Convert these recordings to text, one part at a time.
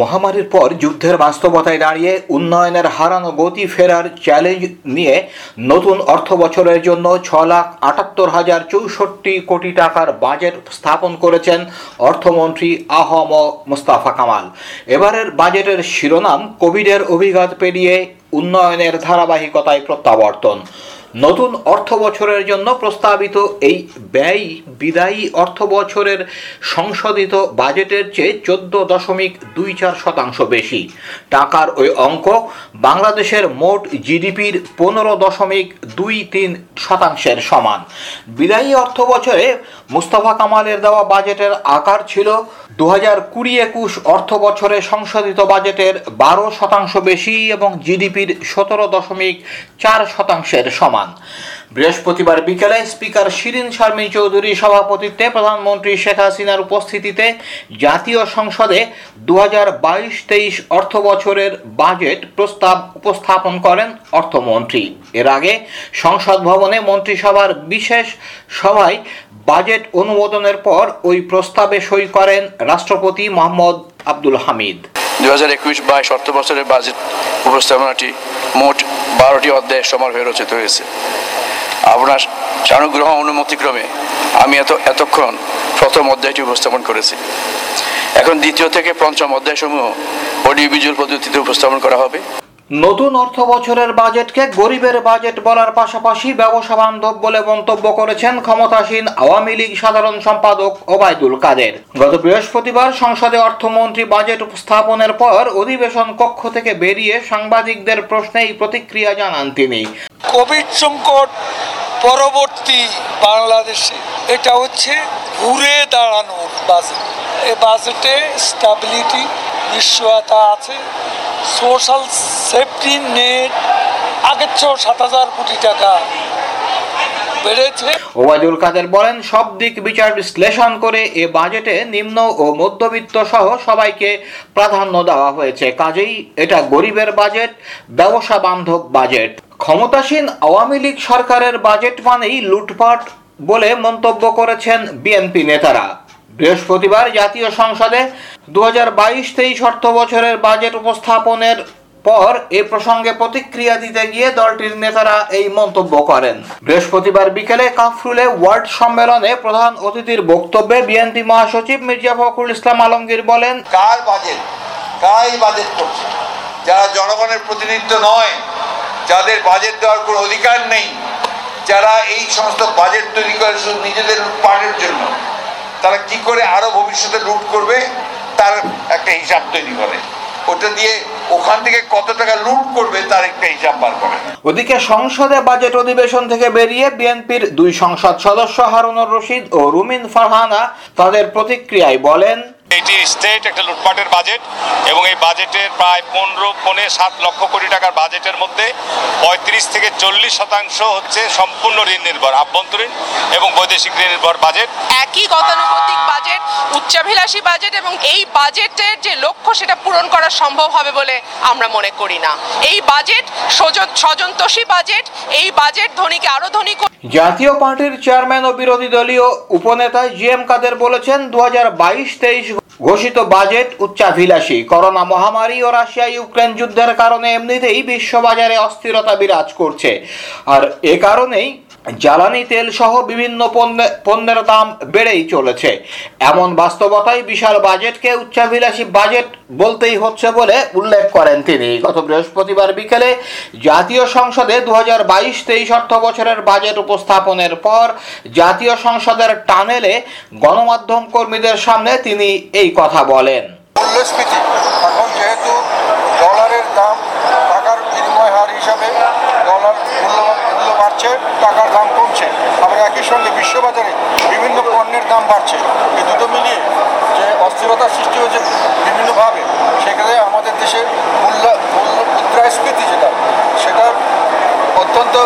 মহামারীর পর যুদ্ধের বাস্তবতায় দাঁড়িয়ে উন্নয়নের হারানো গতি ফেরার চ্যালেঞ্জ নিয়ে নতুন অর্থ বছরের জন্য ছ লাখ আটাত্তর হাজার চৌষট্টি কোটি টাকার বাজেট স্থাপন করেছেন অর্থমন্ত্রী আহম মুস্তাফা কামাল। এবারের বাজেটের শিরোনাম কোভিডের অভিঘাত পেরিয়ে উন্নয়নের ধারাবাহিকতায় প্রত্যাবর্তন। নতুন অর্থ বছরের জন্য প্রস্তাবিত এই ব্যয় বিদায়ী অর্থ বছরের সংশোধিত বাজেটের চেয়ে চোদ্দ দশমিক দুই চার শতাংশ বেশি। টাকার ওই অঙ্ক বাংলাদেশের মোট জিডিপির পনেরো দশমিক দুই তিন শতাংশের সমান। বিদায়ী অর্থ বছরে মুস্তফা কামালের দেওয়া বাজেটের আকার ছিল দু হাজার কুড়ি একুশ অর্থ বছরে সংশোধিত বাজেটের বারো শতাংশ বেশি এবং জিডিপির সতেরো দশমিক চার শতাংশের সমান। বৃহস্পতিবার বিকেলে স্পিকার শিরিন শারমিন চৌধুরীর সভাপতিত্বে প্রধানমন্ত্রী শেখ হাসিনার উপস্থিতিতে জাতীয় সংসদে দু হাজার অর্থ বছরের বাজেট প্রস্তাব উপস্থাপন করেন অর্থমন্ত্রী। এর আগে সংসদ ভবনে মন্ত্রিসভার বিশেষ সভায় বাজেট অনুমোদনের পর ওই প্রস্তাবে সই করেন রাষ্ট্রপতি মোহাম্মদ আব্দুল হামিদ। দুই হাজার একুশ বাইশ অর্থ বছরের বাজেট উপস্থাপনাটি মোট বারোটি অধ্যায়ের সমারোহে রচিত হয়েছে। আপনার সানুগ্রহ অনুমতিক্রমে আমি এত এতক্ষণ প্রথম অধ্যায়টি উপস্থাপন করেছি। এখন দ্বিতীয় থেকে পঞ্চম অধ্যায়সমূহ অডিও ভিজুয়াল পদ্ধতিতে উপস্থাপন করা হবে। নতুন অর্থ বছরের বাজেটকে গরিবের বাজেট বলার পাশাপাশি ব্যবসা বান্ধব বলে মন্তব্য করেছেন ক্ষমতাসীন আওয়ামী লীগ সাধারণ সম্পাদক ওবায়দুল কাদের। গত বৃহস্পতিবার সংসদে অর্থমন্ত্রী বাজেট উপস্থাপনের পর অধিবেশন কক্ষ থেকে বেরিয়ে সাংবাদিকদের প্রশ্নে এই প্রতিক্রিয়া জানান তিনি। কোভিড সংকট পরবর্তী বাংলাদেশে, এটা হচ্ছে ঘুরে দাঁড়ানোর বাজেট। এই বাজেটে স্টাবিলিটি নিশ্চয়তা আছে। সোশ্যাল সেফটি নেট আগের চেয়েও সাত হাজার কোটি টাকা বেড়েছে। ওবায়দুল কাদের বলেন, সব দিক বিচার বিশ্লেষণ করে এ বাজেটে নিম্ন ও মধ্যবিত্ত সহ সবাইকে প্রাধান্য দেওয়া হয়েছে। কাজেই এটা গরিবের বাজেট ব্যবসা বান্ধব বাজেট ক্ষমতাসীন আওয়ামী লীগ সরকারের বাজেট মানেই লুটপাট বলে মন্তব্য করেছেন বিএনপি নেতারা। বৃহস্পতিবার জাতীয় সংসদে দু হাজার বাইশ তেইশ অর্থ বছরের বাজেট উপস্থাপনের পর এ প্রসঙ্গে প্রতিক্রিয়া দিতে গিয়ে দলটির নেতারা এই মন্তব্য করেন। বৃহস্পতিবার বিকেলে কাফরুলে ওয়ার্ড সম্মেলনে প্রধান অতিথির বক্তব্যে বিএনপি মহাসচিব মির্জা ফখরুল ইসলাম আলমগীর বলেন, কার বাজেট? কারাই বাজেট করছে? যারা জনগণের প্রতিনিধিত্ব নয়, যাদের বাজেট দেওয়ার কোনো অধিকার নেই, যারা এই সমস্ত বাজেট তৈরি করে শুধু নিজেদের লুটপাটের জন্য তারা কি করে আরও ভবিষ্যতে লুট করবে, তার একটা হিসাব তৈরি করে। ওটা দিয়ে ওখান থেকে কত টাকা লুট করবে, তার একটা হিসাব বার করে। ওদিকে সংসদে বাজেট অধিবেশন থেকে বেরিয়ে বিএনপির দুই সংসদ সদস্য হারুনুর রশিদ ও রুমিন ফারহানা তাদের প্রতিক্রিয়ায় বলেন এটি স্টেট একটা লুটপাটের বাজেট এবং এই বাজেটের প্রায় পনেরো পনেরো সাত লক্ষ কোটি টাকার বাজেটের মধ্যে পঁয়ত্রিশ থেকে চল্লিশ শতাংশ হচ্ছে সম্পূর্ণ ঋণ নির্ভর, আভ্যন্তরীণ এবং বৈদেশিক ঋণ নির্ভর বাজেট একই গতানুগতিক বাজেট উচ্চাভিলাষী বাজেট এবং এই বাজেটের যে লক্ষ্য সেটা পূরণ করা সম্ভব হবে বলে আমরা মনে করি না। এই বাজেট স্বজনতোষী বাজেট এই বাজেট ধনীকে আরও ধনী জাতীয় পার্টির চেয়ারম্যান ও বিরোধী দলীয় উপনেতা জি এম কাদের বলেছেন দু হাজার বাইশ তেইশ ঘোষিত বাজেট উচ্চাভিলাষী। করোনা মহামারী ও রাশিয়া ইউক্রেন যুদ্ধের কারণে এমনিতেই বিশ্ববাজারে অস্থিরতা বিরাজ করছে। আর এ কারণেই জ্বালানি তেল সহ বিভিন্ন পণ্যে, পণ্যের দাম বেড়েই চলেছে। এমন বাস্তবতায় বিশাল বাজেটকে উচ্চাভিলাষী বাজেট বলতেই হচ্ছে বলে উল্লেখ করেন তিনি। গত বৃহস্পতিবার বিকেলে জাতীয় সংসদে দু হাজার বাইশ তেইশ অর্থ বছরের বাজেট উপস্থাপনের পর জাতীয় সংসদের টানেলে গণমাধ্যম কর্মীদের সামনে তিনি এই কথা বলেন। মূল্যস্ফীতি এখন যেহেতু ডলারের দাম টাকার বিনিময় হার হিসাবে ডলার মূল্য মূল্য বাড়ছে, টাকার দাম কমছে। আবার একই সঙ্গে বিশ্ববাজারে বিভিন্ন পণ্যের দাম বাড়ছে। এই দুটো মিলিয়ে যে অস্থিরতার সৃষ্টি হয়েছে বিভিন্নভাবে, সেখানে আমাদের দেশে মূল্য মূল্য মুদ্রাস্ফীতি যেটা, সেটা অত্যন্ত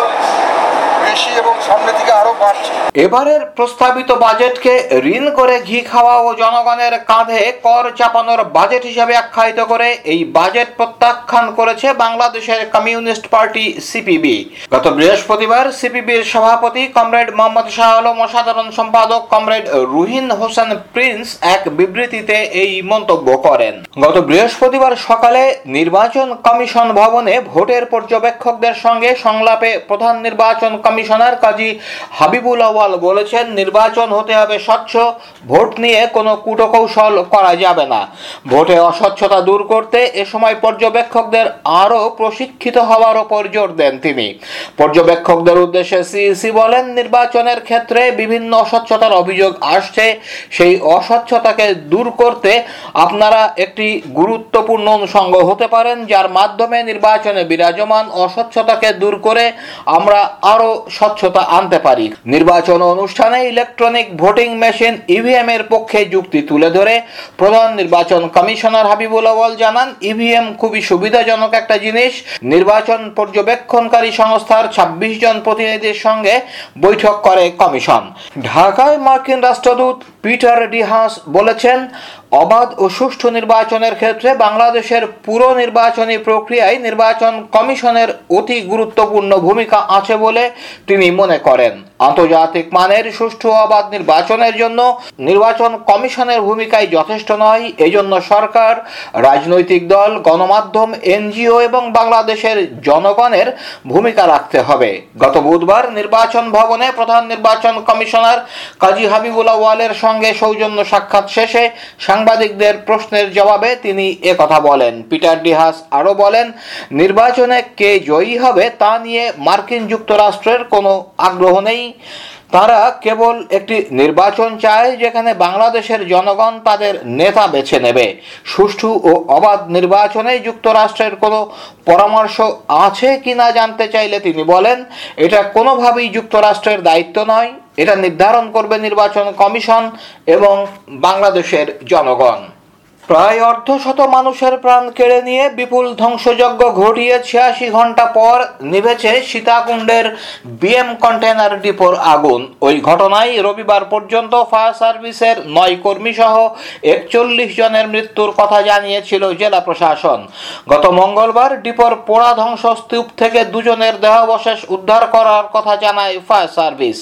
বেশি এবং আরও বাড়ছে। এবারের প্রস্তাবিত বাজেটকে ঋণ করে ঘি খাওয়া ও জনগণের কাঁধে কর চাপানোর বাজেট আখ্যায়িত করে এই বাজেট প্রত্যাখ্যান করেছে বাংলাদেশের কমিউনিস্ট পার্টি সিপিবি। গত বৃহস্পতিবার সিপিবির সভাপতি কমরেড মোহাম্মদ শাহ আলম ও সাধারণ সম্পাদক কমরেড রুহিন হোসেন প্রিন্স এক বিবৃতিতে এই মন্তব্য করেন। গত বৃহস্পতিবার সকালে নির্বাচন কমিশন ভবনে ভোটের পর্যবেক্ষকদের সঙ্গে সংলাপে প্রধান নির্বাচন কমিশনার কাজী হাবিবুল আওয়াল বলেছেন, নির্বাচন হতে হবে স্বচ্ছ, ভোট নিয়ে কোনো কূটকৌশল করা যাবে না। ভোটে অস্বচ্ছতা দূর করতে এ সময় পর্যবেক্ষকদের আরও প্রশিক্ষিত হওয়ার ওপর জোর দেন তিনি। পর্যবেক্ষকদের উদ্দেশ্যে সিইসি বলেন, নির্বাচনের ক্ষেত্রে বিভিন্ন অস্বচ্ছতার অভিযোগ আসছে। সেই অস্বচ্ছতাকে দূর করতে আপনারা একটি গুরুত্বপূর্ণ অনুষঙ্গ হতে পারেন, যার মাধ্যমে নির্বাচনে বিরাজমান অস্বচ্ছতাকে দূর করে আমরা আরও স্বচ্ছতা আনতে পারি। নির্বাচন অনুষ্ঠানে ইলেকট্রনিক ভোটিং মেশিন ইভিএম এর পক্ষে যুক্তি তুলে ধরে প্রধান নির্বাচন কমিশনার হাবিবুল আওয়াল জানান ইভিএম খুবই সুবিধাজনক একটা জিনিস। নির্বাচন পর্যবেক্ষণকারী সংস্থার ২৬ জন প্রতিনিধির সঙ্গে বৈঠক করে কমিশন। ঢাকায় মার্কিন রাষ্ট্রদূত পিটার ডিহাস বলেছেন অবাধ ও সুষ্ঠু নির্বাচনের ক্ষেত্রে বাংলাদেশের পুরো নির্বাচনী প্রক্রিয়ায় নির্বাচন কমিশনের অতি গুরুত্বপূর্ণ ভূমিকা আছে বলে তিনি মনে করেন। আন্তর্জাতিক মানের সুষ্ঠু অবাধ নির্বাচনের জন্য নির্বাচন কমিশনের ভূমিকাই যথেষ্ট নয়। এজন্য সরকার, রাজনৈতিক দল, গণমাধ্যম, এনজিও এবং বাংলাদেশের জনগণের ভূমিকা রাখতে হবে। গত বুধবার নির্বাচন ভবনে প্রধান নির্বাচন কমিশনার কাজী হাবিবুল আওয়ালের সঙ্গে সৌজন্য সাক্ষাৎ শেষে সাংবাদিকদের প্রশ্নের জবাবে তিনি একথা বলেন। পিটার ডিহাস আরও বলেন, নির্বাচনে কে জয়ী হবে তা নিয়ে মার্কিন যুক্তরাষ্ট্রের কোনো আগ্রহ নেই। তারা কেবল একটি নির্বাচন চায় যেখানে বাংলাদেশের জনগণ তাদের নেতা বেছে নেবে। সুষ্ঠু ও অবাধ নির্বাচনে যুক্তরাষ্ট্রের কোনো পরামর্শ আছে কি না জানতে চাইলে তিনি বলেন, এটা কোনোভাবেই যুক্তরাষ্ট্রের দায়িত্ব নয়। এটা নির্ধারণ করবে নির্বাচন কমিশন এবং বাংলাদেশের জনগণ। প্রায় অর্ধশত মানুষের প্রাণ কেড়ে নিয়ে বিপুল ধ্বংসযজ্ঞ ঘটিয়ে ছিয়াশি ঘণ্টা পর নিভেছে সীতাকুণ্ডের বিএম কন্টেনার ডিপোর আগুন। ওই ঘটনায় রবিবার পর্যন্ত ফায়ার সার্ভিসের নয় কর্মী সহ একচল্লিশ জনের মৃত্যুর কথা জানিয়েছিল জেলা প্রশাসন। গত মঙ্গলবার ডিপোর পোড়া ধ্বংসস্তূপ থেকে দুজনের দেহাবশেষ উদ্ধার করার কথা জানায় ফায়ার সার্ভিস।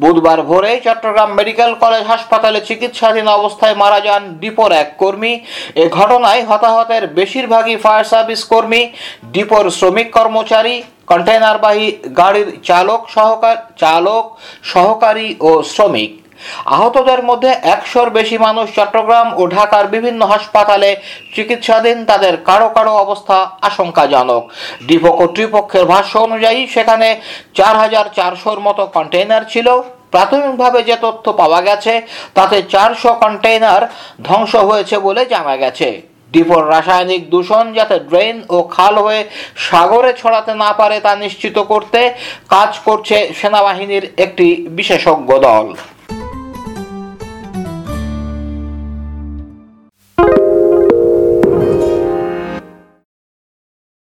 বুধবার ভোরে চট্টগ্রাম মেডিকেল কলেজ হাসপাতালে চিকিৎসাধীন অবস্থায় মারা যান ডিপোর এক কর্মী। এ ঘটনায় হতাহতের বেশিরভাগই ফায়ার সার্ভিস কর্মী, ডিপোর শ্রমিক কর্মচারী কন্টেনারবাহী গাড়ির চালক সহকার, চালক, সহকারী ও শ্রমিক। আহতদের মধ্যে একশোর বেশি মানুষ চট্টগ্রাম ও ঢাকার বিভিন্ন হাসপাতালে চিকিৎসাধীন, তাদের কারও কারও অবস্থা আশঙ্কাজনক। ডিপো কর্তৃপক্ষের ভাষ্য অনুযায়ী, সেখানে চার হাজার চারশোর মতো কন্টেইনার ছিল। প্রাথমিকভাবে যে তথ্য পাওয়া গেছে, তাতে চারশো কন্টেইনার ধ্বংস হয়েছে বলে জানা গেছে। ডিপোর রাসায়নিক দূষণ যাতে ড্রেন ও খাল হয়ে সাগরে ছড়াতে না পারে তা নিশ্চিত করতে কাজ করছে সেনাবাহিনীর একটি বিশেষজ্ঞ দল।